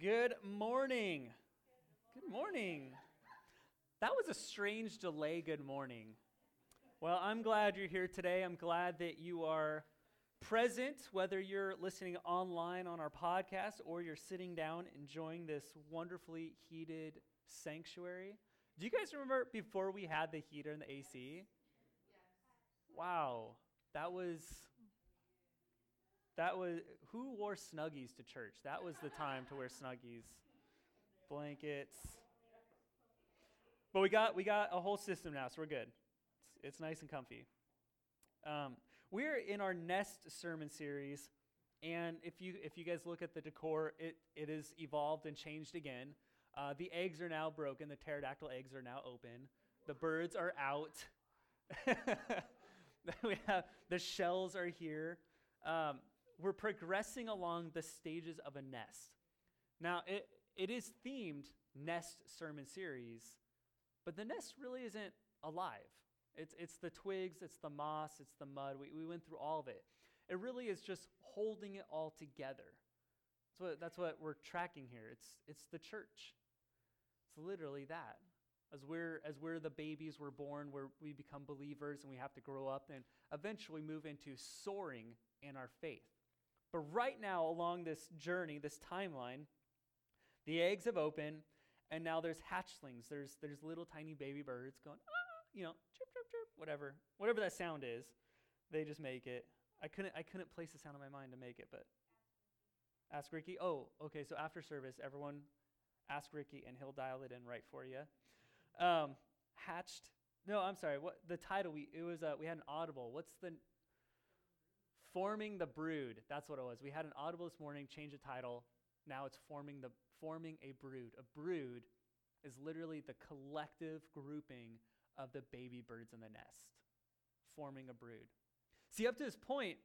Good morning. Good morning. That was a strange delay, good morning. Well, I'm glad you're here today. I'm glad that you are present, whether you're listening online on our podcast or you're sitting down enjoying this wonderfully heated sanctuary. Do you guys remember before we had the heater and the AC? Wow. That was that was who wore snuggies to church? That was the time to wear snuggies. Blankets. But we got we got a whole system now, so we're good. It's, it's nice and comfy. Um, we're in our Nest sermon series, and if you if you guys look at the decor, it it is evolved and changed again. Uh, the eggs are now broken. The pterodactyl eggs are now open. The birds are out. we have the shells are here. Um, we're progressing along the stages of a nest. Now, it, it is themed Nest Sermon Series, but the nest really isn't alive. It's, it's the twigs, it's the moss, it's the mud. We, we went through all of it. It really is just holding it all together. That's what, that's what we're tracking here. It's, it's the church. It's literally that. As we're, as we're the babies, we're born, where we become believers and we have to grow up and eventually move into soaring in our faith. But right now, along this journey, this timeline, the eggs have opened, and now there's hatchlings. There's, there's little tiny baby birds going, ah, you know, chirp, chirp, chirp, whatever. Whatever that sound is, they just make it. I couldn't, I couldn't place the sound in my mind to make it, but ask Ricky. Oh, okay, so after service, everyone ask Ricky, and he'll dial it in right for you. Um, hatched. No, I'm sorry. What the title? We it was. Uh, we had an audible. What's the Forming the Brood. That's what it was. We had an audible this morning, change the title. Now it's forming the forming a brood. A brood is literally the collective grouping of the baby birds in the nest, forming a brood. See, up to this point,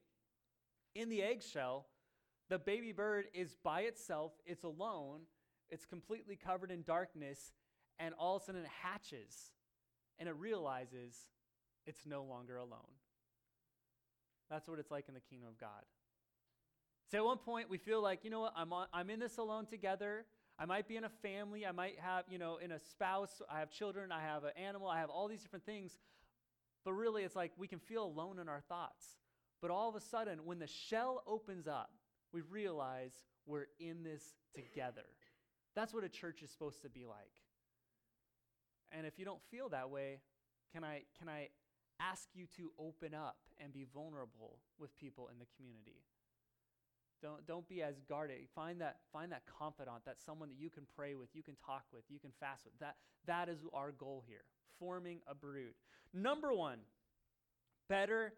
in the eggshell, the baby bird is by itself, it's alone, it's completely covered in darkness, and all of a sudden it hatches and it realizes it's no longer alone. That's what it's like in the kingdom of God. So at one point, we feel like, you know what, I'm, on, I'm in this alone together. I might be in a family. I might have, you know, in a spouse. I have children. I have an animal. I have all these different things. But really, it's like we can feel alone in our thoughts. But all of a sudden, when the shell opens up, we realize we're in this together. That's what a church is supposed to be like. And if you don't feel that way, can I, can I ask you to open up and be vulnerable with people in the community. Don't, don't be as guarded. Find that, find that confidant, that someone that you can pray with, you can talk with, you can fast with. That, that is our goal here, forming a brood. Number one, better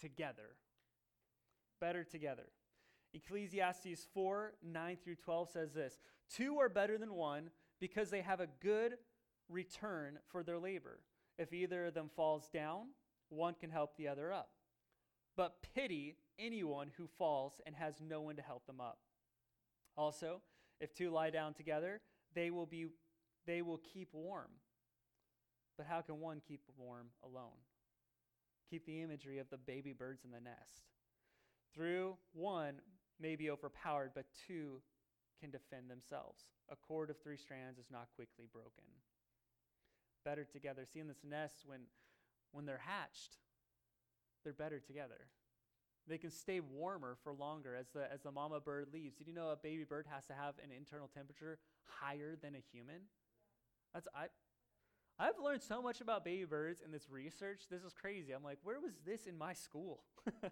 together. Better together. Ecclesiastes 4 9 through 12 says this Two are better than one because they have a good return for their labor. If either of them falls down, one can help the other up. But pity anyone who falls and has no one to help them up. Also, if two lie down together, they will be they will keep warm. But how can one keep warm alone? Keep the imagery of the baby birds in the nest. Through one may be overpowered, but two can defend themselves. A cord of three strands is not quickly broken. Better together. See in this nest when when they're hatched, they're better together. They can stay warmer for longer as the, as the mama bird leaves. Did you know a baby bird has to have an internal temperature higher than a human? That's I I've learned so much about baby birds in this research. This is crazy. I'm like, where was this in my school?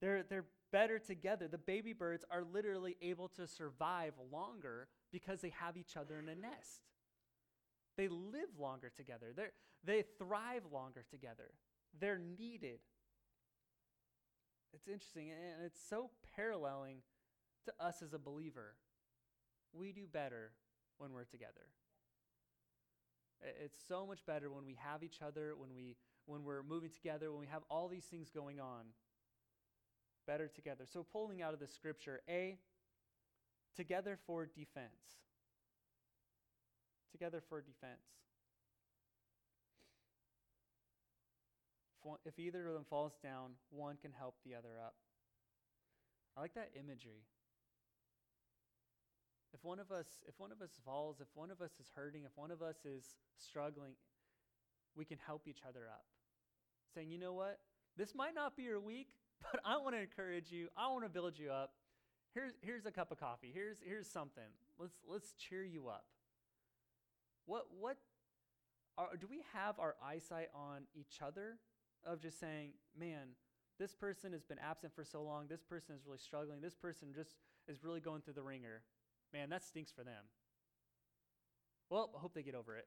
they're, they're better together. The baby birds are literally able to survive longer because they have each other in a nest. They live longer together. they they thrive longer together. They're needed. It's interesting, and it's so paralleling to us as a believer. We do better when we're together. It's so much better when we have each other, when, we, when we're moving together, when we have all these things going on. Better together. So, pulling out of the scripture, A, together for defense together for defense. If either of them falls down, one can help the other up. I like that imagery. If one of us if one of us falls, if one of us is hurting, if one of us is struggling, we can help each other up. Saying, "You know what? This might not be your week, but I want to encourage you. I want to build you up. Here's here's a cup of coffee. Here's here's something. Let's let's cheer you up." What what are, do we have our eyesight on each other of just saying, "Man, this person has been absent for so long. This person is really struggling. This person just is really going through the wringer. Man, that stinks for them. Well, I hope they get over it.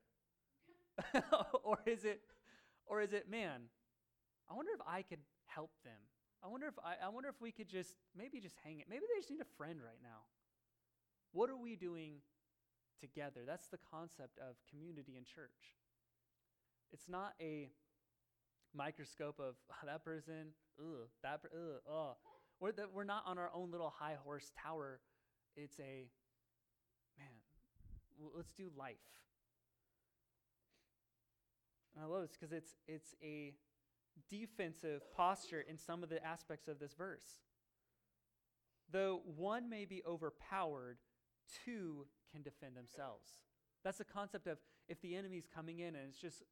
or is it or is it, man, I wonder if I could help them. I wonder if I, I wonder if we could just maybe just hang it. Maybe they just need a friend right now. What are we doing together? That's the concept of community in church. It's not a microscope of oh, that person, ugh, that, ugh, oh. We're, the, we're not on our own little high horse tower. It's a, man, let's do life. And I love this because it's, it's a defensive posture in some of the aspects of this verse. Though one may be overpowered, two can defend themselves. That's the concept of if the enemy's coming in and it's just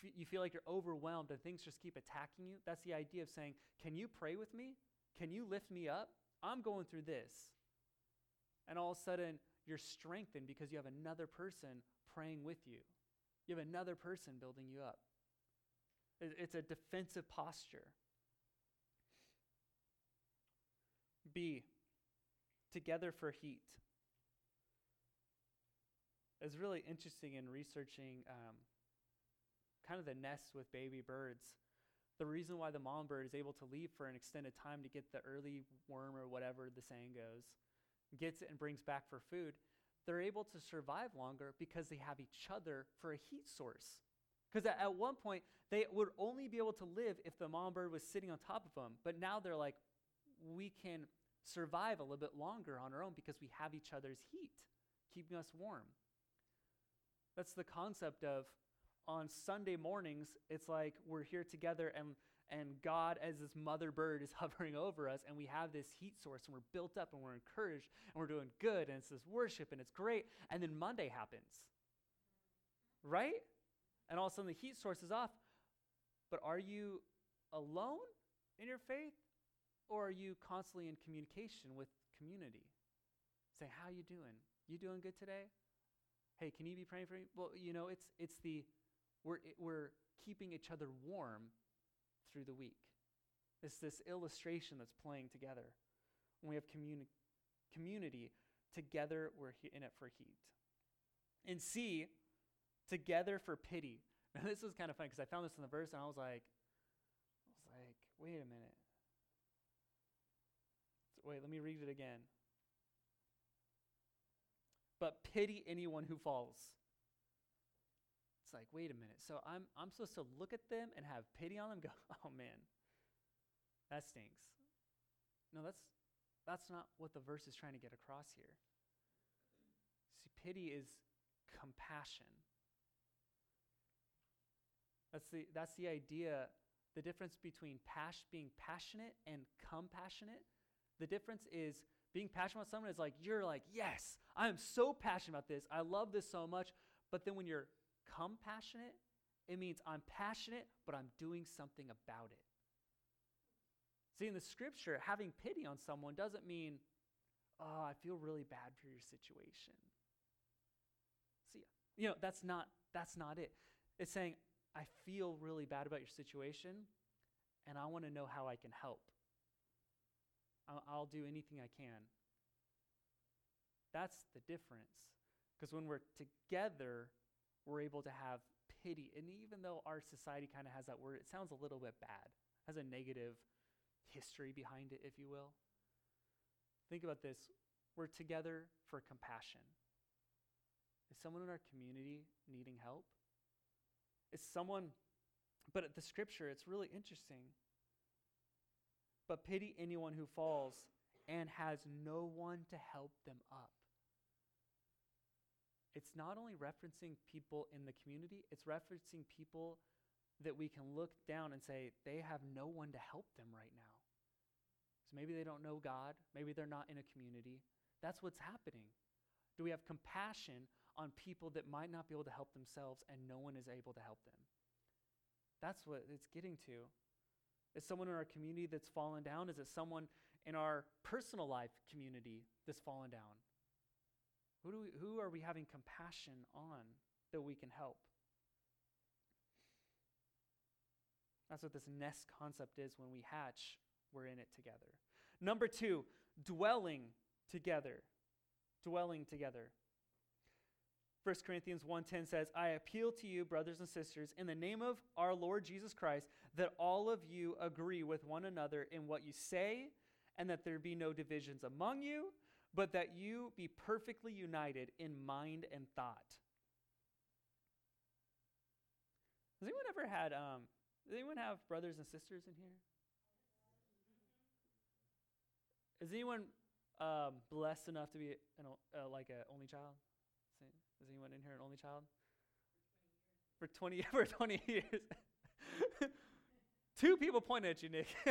you feel like you're overwhelmed and things just keep attacking you, that's the idea of saying, Can you pray with me? Can you lift me up? I'm going through this. And all of a sudden, you're strengthened because you have another person praying with you. You have another person building you up. It's a defensive posture. B, together for heat. It's really interesting in researching um, kind of the nests with baby birds. The reason why the mom bird is able to leave for an extended time to get the early worm or whatever the saying goes, gets it and brings back for food, they're able to survive longer because they have each other for a heat source. Because at one point, they would only be able to live if the mom bird was sitting on top of them. But now they're like, we can survive a little bit longer on our own because we have each other's heat, keeping us warm. That's the concept of on Sunday mornings, it's like we're here together and and God as this mother bird is hovering over us and we have this heat source and we're built up and we're encouraged and we're doing good and it's this worship and it's great and then Monday happens. Right? And all of a sudden the heat source is off. But are you alone in your faith or are you constantly in communication with community? Saying, "How are you doing? You doing good today?" Hey, can you be praying for me? Well, you know, it's it's the we're, we're keeping each other warm through the week. It's this illustration that's playing together. When we have communi- community, together we're he- in it for heat. And C, together for pity. Now, this was kind of funny because I found this in the verse and I was like, I was like, wait a minute. Wait, let me read it again. But pity anyone who falls. It's like, wait a minute. So I'm, I'm supposed to look at them and have pity on them? Go, oh man, that stinks. No, that's, that's not what the verse is trying to get across here. See, pity is compassion. That's the, that's the idea, the difference between pas- being passionate and compassionate. The difference is being passionate about someone is like, you're like, yes, I am so passionate about this. I love this so much. But then when you're compassionate, it means I'm passionate, but I'm doing something about it. See, in the scripture, having pity on someone doesn't mean, oh, I feel really bad for your situation. See, you know, that's not that's not it. It's saying, I feel really bad about your situation, and I want to know how I can help. I'll, do anything I can. That's the difference. Because when we're together, we're able to have pity. And even though our society kind of has that word, it sounds a little bit bad, has a negative history behind it, if you will. Think about this we're together for compassion. Is someone in our community needing help? Is someone, but the scripture, it's really interesting. But pity anyone who falls and has no one to help them up it's not only referencing people in the community, it's referencing people that we can look down and say, they have no one to help them right now. So maybe they don't know God, maybe they're not in a community. That's what's happening. Do we have compassion on people that might not be able to help themselves and no one is able to help them? That's what it's getting to. Is someone in our community that's fallen down? Is it someone in our personal life community that's fallen down? Who, do we, who are we having compassion on that we can help? That's what this nest concept is when we hatch, we're in it together. Number two, dwelling together. Dwelling together. 1 Corinthians 1:10 says, "I appeal to you, brothers and sisters, in the name of our Lord Jesus Christ, that all of you agree with one another in what you say, and that there be no divisions among you, but that you be perfectly united in mind and thought." Has anyone ever had um, does anyone have brothers and sisters in here? Is anyone um, blessed enough to be an, uh, like an only child? Is anyone in here an only child? For 20, for 20 years. Two people pointed at you, Nick.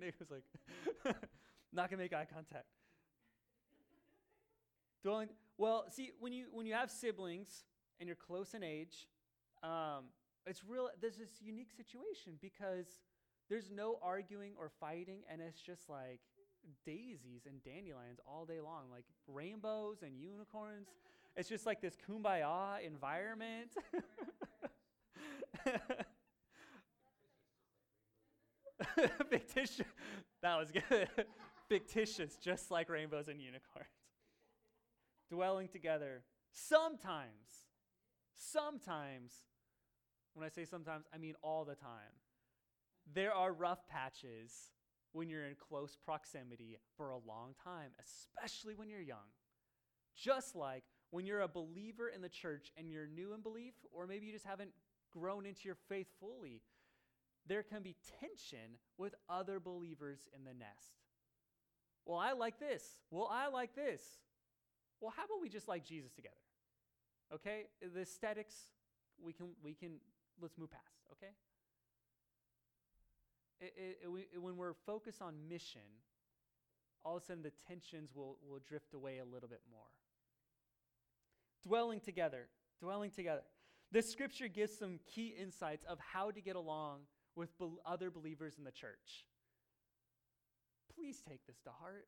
Nick was like, not gonna make eye contact. Dwelling. Well, see, when you when you have siblings and you're close in age, um, it's real. There's this unique situation because there's no arguing or fighting, and it's just like daisies and dandelions all day long, like rainbows and unicorns. It's just like this kumbaya environment. Fictitious. That was good. Fictitious, just like rainbows and unicorns. Dwelling together. Sometimes, sometimes when I say sometimes, I mean all the time. There are rough patches when you're in close proximity for a long time, especially when you're young. Just like when you're a believer in the church and you're new in belief, or maybe you just haven't grown into your faith fully, there can be tension with other believers in the nest. Well, I like this. Well, I like this. Well, how about we just like Jesus together? Okay? The aesthetics, we can we can let's move past, okay? It, it, it, when we're focused on mission, all of a sudden the tensions will, will drift away a little bit more. Dwelling together, dwelling together. This scripture gives some key insights of how to get along with be- other believers in the church. Please take this to heart.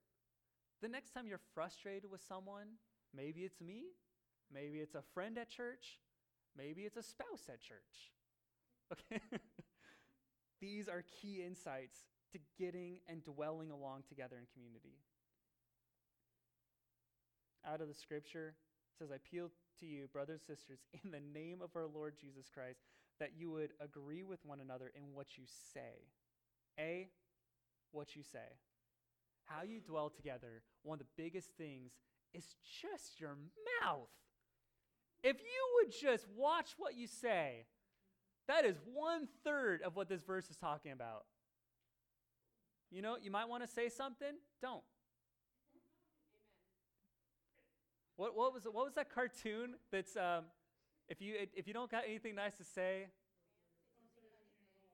The next time you're frustrated with someone, maybe it's me, maybe it's a friend at church, maybe it's a spouse at church. Okay? These are key insights to getting and dwelling along together in community. Out of the scripture, it says, I appeal to you, brothers and sisters, in the name of our Lord Jesus Christ, that you would agree with one another in what you say. A, what you say. How you dwell together, one of the biggest things is just your mouth. If you would just watch what you say, that is one third of what this verse is talking about. You know, you might want to say something, don't. What, what, was, what was that cartoon that's, um, if, you, if you don't got anything nice to say,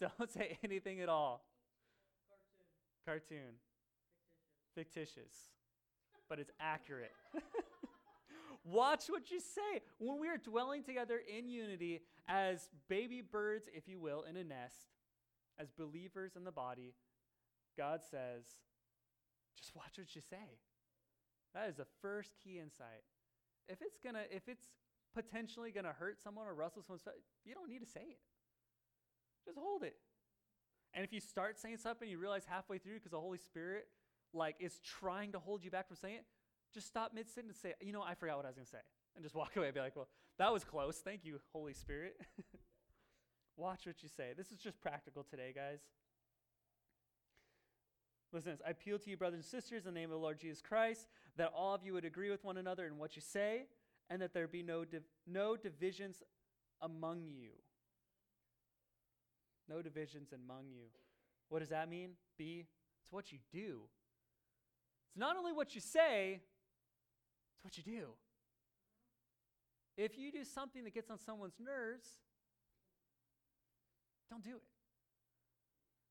don't say anything at all. Cartoon. Cartoon. Fictitious. Fictitious. But it's accurate. Watch what you say. When we are dwelling together in unity as baby birds, if you will, in a nest, as believers in the body, God says, just watch what you say. That is the first key insight. If it's gonna, if it's potentially gonna hurt someone or rustle someone's, you don't need to say it. Just hold it. And if you start saying something, you realize halfway through because the Holy Spirit, like, is trying to hold you back from saying it, just stop mid sentence and say, you know, I forgot what I was going to say. And just walk away and be like, well, that was close. Thank you, Holy Spirit. Watch what you say. This is just practical today, guys. Listen, I appeal to you, brothers and sisters, in the name of the Lord Jesus Christ, that all of you would agree with one another in what you say, and that there be no, div- no divisions among you. No divisions among you. What does that mean? B, it's what you do. It's not only what you say, what you do. If you do something that gets on someone's nerves, don't do it.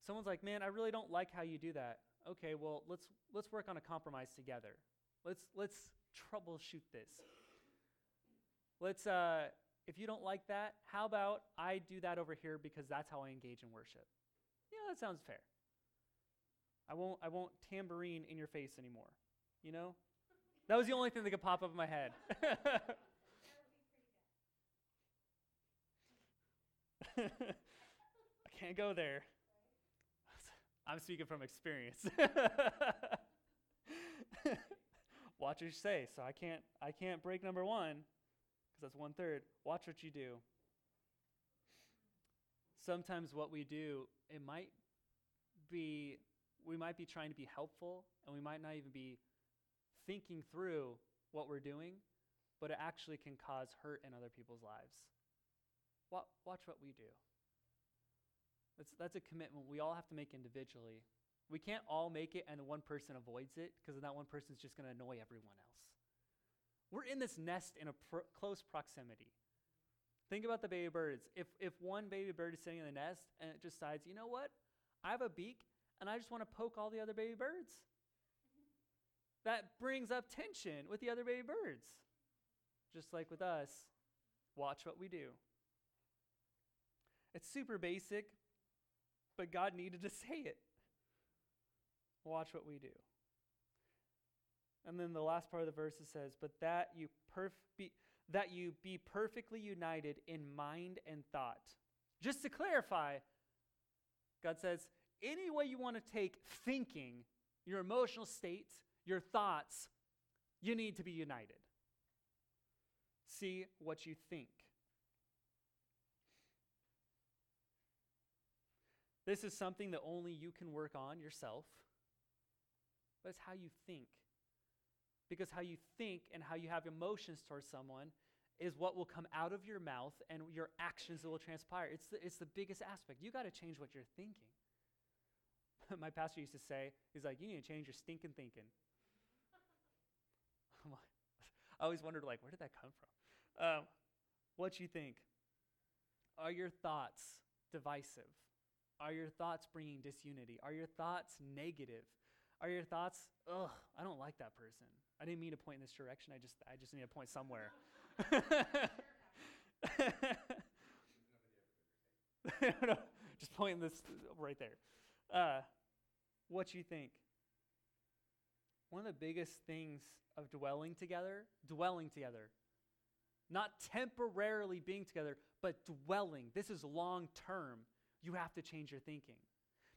Someone's like, "Man, I really don't like how you do that." Okay, well, let's let's work on a compromise together. Let's let's troubleshoot this. Let's uh if you don't like that, how about I do that over here because that's how I engage in worship. Yeah, that sounds fair. I won't I won't tambourine in your face anymore. You know? That was the only thing that could pop up in my head. I can't go there. I'm speaking from experience. Watch what you say. So I can't I can't break number one because that's one third. Watch what you do. Sometimes what we do, it might be we might be trying to be helpful and we might not even be thinking through what we're doing, but it actually can cause hurt in other people's lives. Watch what we do. That's, that's a commitment we all have to make individually. We can't all make it and one person avoids it because that one person is just going to annoy everyone else. We're in this nest in a pr- close proximity. Think about the baby birds. If, if one baby bird is sitting in the nest and it decides, you know what? I have a beak and I just want to poke all the other baby birds. That brings up tension with the other baby birds. Just like with us, watch what we do. It's super basic, but God needed to say it. Watch what we do. And then the last part of the verse says, "But that you perf- be, that you be perfectly united in mind and thought." Just to clarify, God says, any way you want to take thinking, your emotional state, your thoughts, you need to be united. See what you think. This is something that only you can work on yourself, but it's how you think. Because how you think and how you have emotions towards someone is what will come out of your mouth and your actions that will transpire. It's the, it's the biggest aspect. You got to change what you're thinking. My pastor used to say, he's like, you need to change your stinking thinking. I always wondered, like, where did that come from? Um, what you think? Are your thoughts divisive? Are your thoughts bringing disunity? Are your thoughts negative? Are your thoughts, ugh, I don't like that person. I didn't mean to point in this direction. I just, I just need to point somewhere. just pointing this right there. Uh, what you think? One of the biggest things of dwelling together, dwelling together, not temporarily being together, but dwelling. This is long term you have to change your thinking.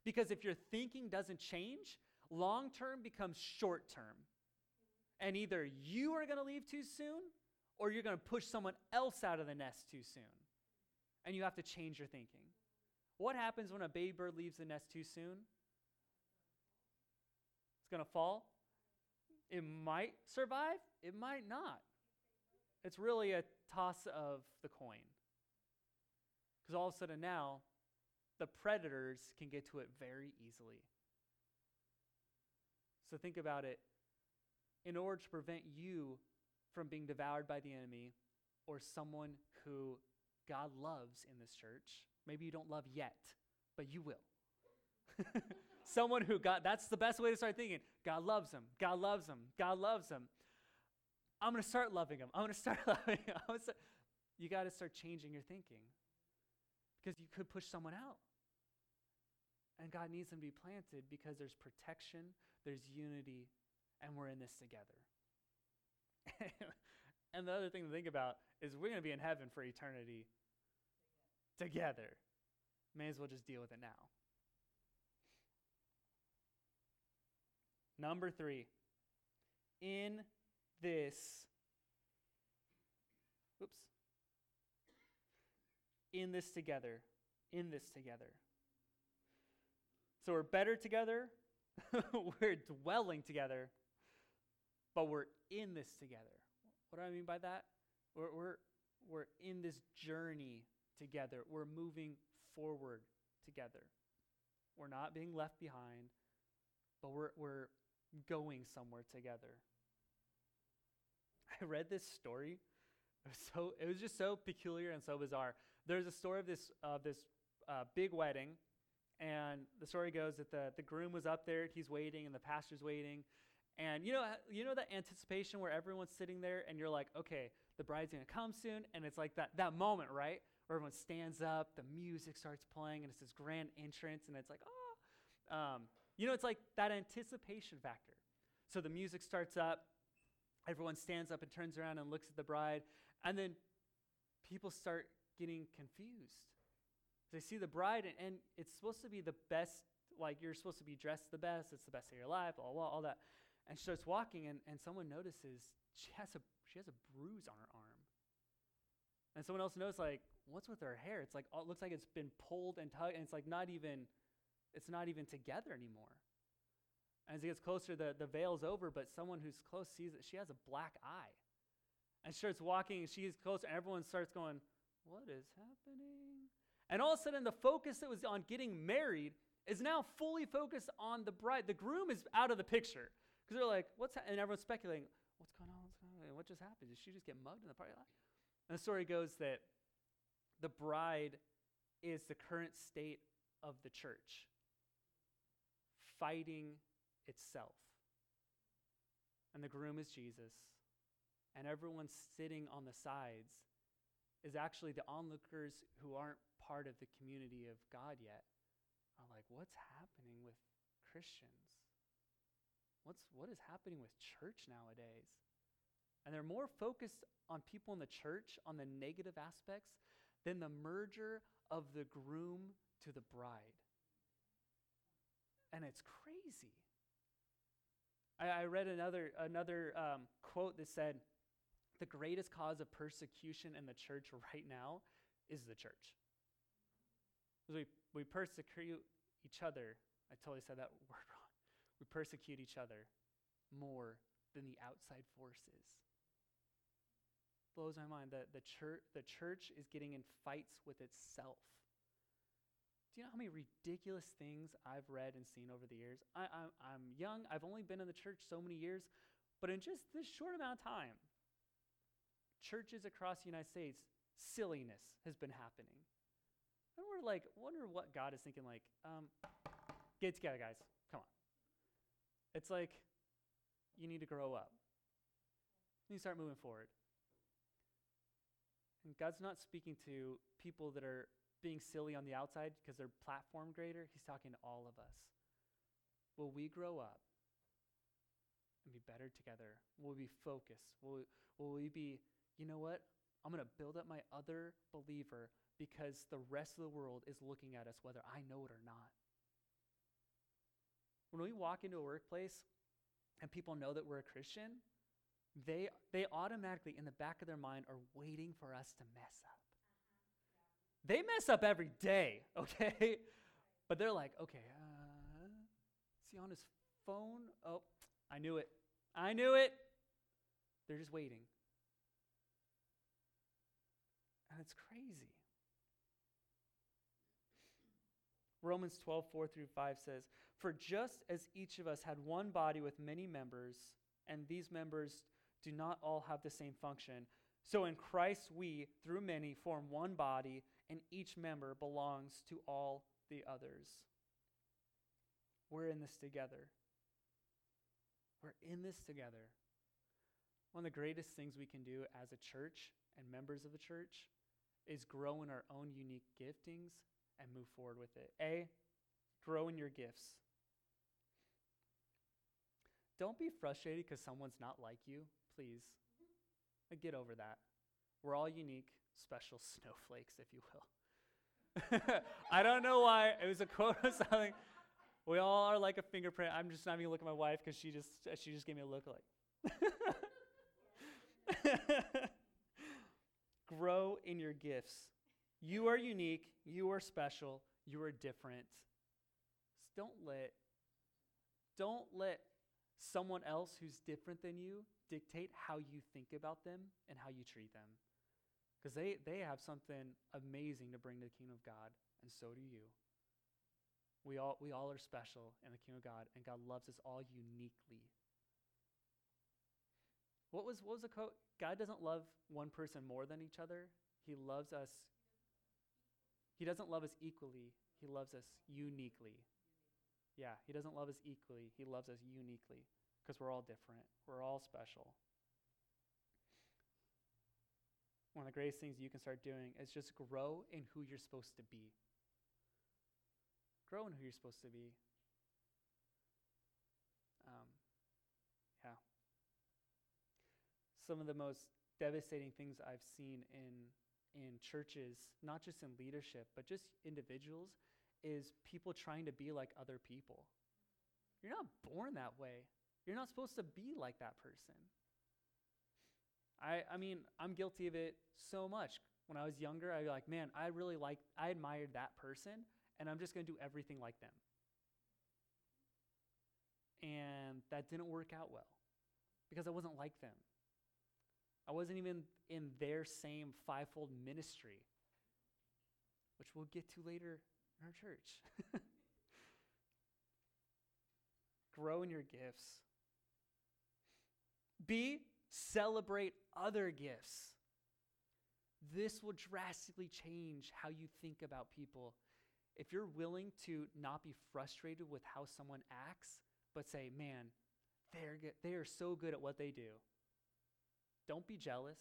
Because if your thinking doesn't change, long term becomes short term. And either you are going to leave too soon or you're going to push someone else out of the nest too soon. And you have to change your thinking. What happens when a baby bird leaves the nest too soon? It's going to fall. It might survive, it might not. It's really a toss of the coin. Because all of a sudden now, the predators can get to it very easily. So think about it. In order to prevent you from being devoured by the enemy or someone who God loves in this church, maybe you don't love yet, but you will. someone who God, that's the best way to start thinking. God loves him. God loves him. God loves him. I'm going to start loving him. I'm going to start loving him. Start, you got to start changing your thinking because you could push someone out. And God needs them to be planted because there's protection, there's unity, and we're in this together. and the other thing to think about is we're going to be in heaven for eternity together. May as well just deal with it now. Number three, in this, oops, in this together, in this together. So we're better together, we're dwelling together, but we're in this together. What do I mean by that? We're, we're, we're in this journey together. We're moving forward together. We're not being left behind, but we're, we're going somewhere together. I read this story. It was, so, it was just so peculiar and so bizarre. There's a story of this, uh, this uh, big wedding and the story goes that the, the groom was up there, he's waiting, and the pastor's waiting. And you know, you know that anticipation where everyone's sitting there and you're like, okay, the bride's gonna come soon, and it's like that that moment, right? Where everyone stands up, the music starts playing, and it's this grand entrance, and it's like, oh, um, you know, it's like that anticipation factor. So the music starts up, everyone stands up and turns around and looks at the bride, and then people start getting confused. They see the bride, and, and it's supposed to be the best, like you're supposed to be dressed the best, it's the best day of your life, blah, blah, all that. And she starts walking, and, and someone notices she has, a, she has a bruise on her arm. And someone else knows, like, what's with her hair? It's like, oh, it looks like it's been pulled and tugged, and it's like not even, it's not even together anymore. And As he gets closer, the, the veil's over, but someone who's close sees that she has a black eye. And she starts walking, and she's close, and everyone starts going, What is happening? And all of a sudden, the focus that was on getting married is now fully focused on the bride. The groom is out of the picture. Because they're like, What's ha-? And everyone's speculating, What's going on? What's going on? What just happened? Did she just get mugged in the parking lot? And the story goes that the bride is the current state of the church, fighting itself. And the groom is Jesus. And everyone sitting on the sides is actually the onlookers who aren't part of the community of God yet. Are like, what's happening with Christians? What's what is happening with church nowadays? And they're more focused on people in the church, on the negative aspects, than the merger of the groom to the bride. And it's crazy. I, I read another, another um, quote that said, The greatest cause of persecution in the church right now is the church. We, we persecute each other. I totally said that word wrong. We persecute each other more than the outside forces. Blows my mind that the church, the church is getting in fights with itself. Do you know how many ridiculous things I've read and seen over the years? I, I'm, I'm young, I've only been in the church so many years, but in just this short amount of time, churches across the United States, silliness has been happening. And we're like, wonder what God is thinking, like, um, get together, guys. Come on. It's like, you need to grow up. You start moving forward. And God's not speaking to people that are being silly on the outside because they're platform greater. He's talking to all of us. Will we grow up and be better together? Will we be focused? Will we, will we be, you know what? I'm going to build up my other believer because the rest of the world is looking at us whether I know it or not. When we walk into a workplace and people know that we're a Christian, they, they automatically, in the back of their mind, are waiting for us to mess up. They mess up every day, okay? But they're like, okay, uh, is he on his phone? Oh, I knew it. I knew it. They're just waiting. And it's crazy. Romans 12, 4 through 5 says, For just as each of us had one body with many members, and these members do not all have the same function, so in Christ we, through many, form one body and each member belongs to all the others. We're in this together. We're in this together. One of the greatest things we can do as a church and members of the church is grow in our own unique giftings and move forward with it. A, grow in your gifts. Don't be frustrated because someone's not like you, please. Get over that. We're all unique special snowflakes, if you will. I don't know why. It was a quote of something. We all are like a fingerprint. I'm just not even looking at my wife because she just she just gave me a look like. Grow in your gifts. You are unique. You are special. You are different. Don't let don't let someone else who's different than you dictate how you think about them and how you treat them because they, they have something amazing to bring to the kingdom of God, and so do you. We all, we all are special in the kingdom of God, and God loves us all uniquely. What was, what was the quote? God doesn't love one person more than each other. He loves us. He doesn't love us equally. He loves us uniquely. Yeah, he doesn't love us equally. He loves us uniquely. because we're all different, we're all special. One of the greatest things you can start doing is just grow in who you're supposed to be. Grow in who you're supposed to be. Um, yeah. Some of the most devastating things I've seen in in churches, not just in leadership, but just individuals, is people trying to be like other people. You're not born that way. You're not supposed to be like that person. I, I mean, I'm guilty of it so much. When I was younger, I'd be like, man, I really like, I admired that person, and I'm just going to do everything like them. And that didn't work out well because I wasn't like them. I wasn't even in their same fivefold ministry, which we'll get to later in our church. Grow in your gifts. B, celebrate other gifts. This will drastically change how you think about people. If you're willing to not be frustrated with how someone acts, but say, man, they're good, they are so good at what they do. Don't be jealous.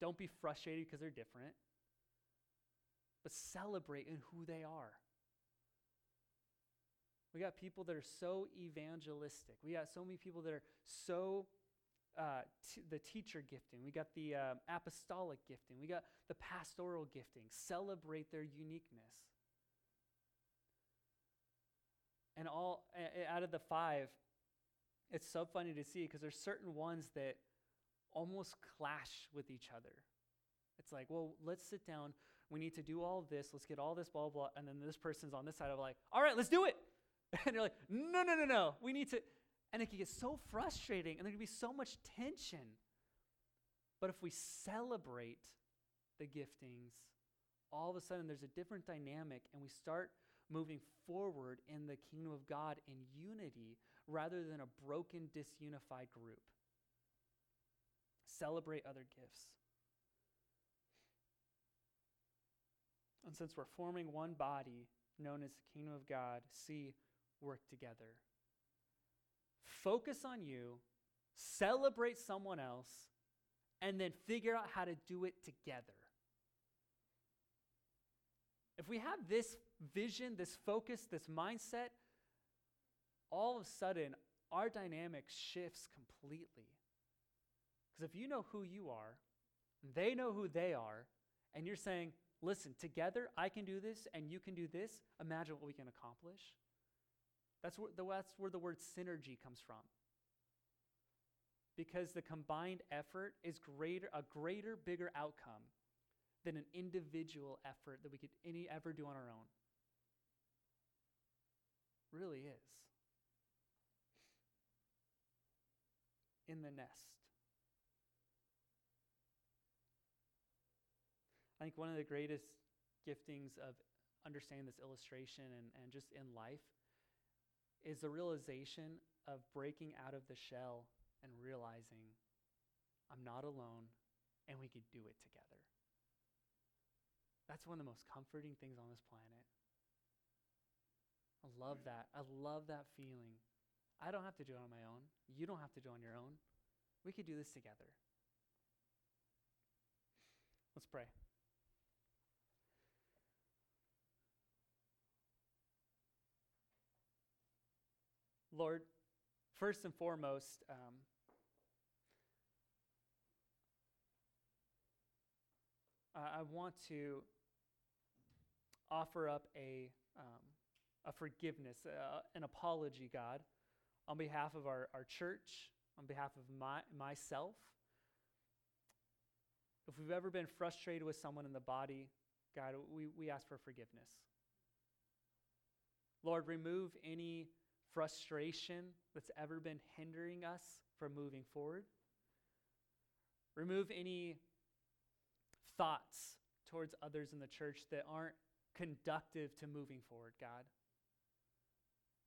Don't be frustrated because they're different. But celebrate in who they are. We got people that are so evangelistic. We got so many people that are so uh, t- the teacher gifting. We got the uh, apostolic gifting. We got the pastoral gifting. Celebrate their uniqueness. And all uh, out of the five, it's so funny to see because there's certain ones that almost clash with each other. It's like, well, let's sit down. We need to do all this. Let's get all this, blah, blah. And then this person's on this side of like, all right, let's do it. And you're like, no, no, no, no. We need to. And it can get so frustrating, and there can be so much tension. But if we celebrate the giftings, all of a sudden there's a different dynamic, and we start moving forward in the kingdom of God in unity rather than a broken, disunified group. Celebrate other gifts. And since we're forming one body known as the kingdom of God, see, work together. Focus on you, celebrate someone else, and then figure out how to do it together. If we have this vision, this focus, this mindset, all of a sudden our dynamic shifts completely. Because if you know who you are, they know who they are, and you're saying, listen, together I can do this and you can do this, imagine what we can accomplish. That's where the, that's where the word synergy comes from. Because the combined effort is greater, a greater, bigger outcome than an individual effort that we could any ever do on our own. Really is. In the nest. I think one of the greatest giftings of understanding this illustration and, and just in life is the realization of breaking out of the shell and realizing I'm not alone and we could do it together. That's one of the most comforting things on this planet. I love mm. that. I love that feeling. I don't have to do it on my own. You don't have to do it on your own. We could do this together. Let's pray. Lord, first and foremost, um, I want to offer up a, um, a forgiveness, uh, an apology, God, on behalf of our, our church, on behalf of my, myself. If we've ever been frustrated with someone in the body, God, we, we ask for forgiveness. Lord, remove any frustration that's ever been hindering us from moving forward. Remove any thoughts towards others in the church that aren't conductive to moving forward, God.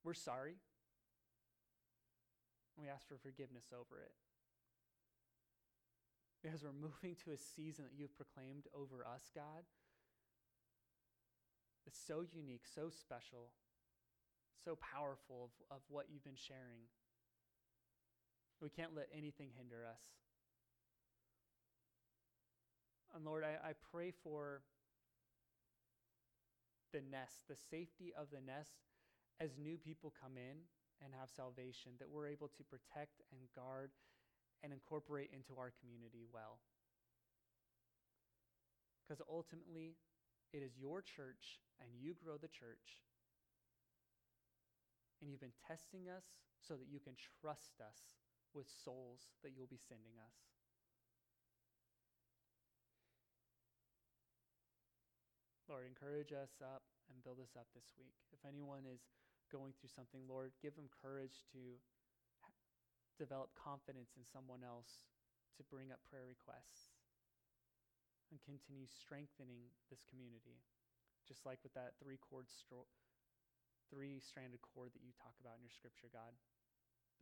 We're sorry. We ask for forgiveness over it. Because we're moving to a season that you've proclaimed over us, God. It's so unique, so special, so powerful of, of what you've been sharing. We can't let anything hinder us. And Lord, I, I pray for the nest, the safety of the nest as new people come in and have salvation, that we're able to protect and guard and incorporate into our community well. Because ultimately, it is your church and you grow the church. And you've been testing us so that you can trust us with souls that you'll be sending us. Lord, encourage us up and build us up this week. If anyone is going through something, Lord, give them courage to develop confidence in someone else to bring up prayer requests and continue strengthening this community. Just like with that three chord stro- three stranded cord that you talk about in your scripture, God,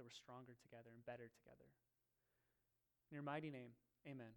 that we're stronger together and better together. In your mighty name, amen.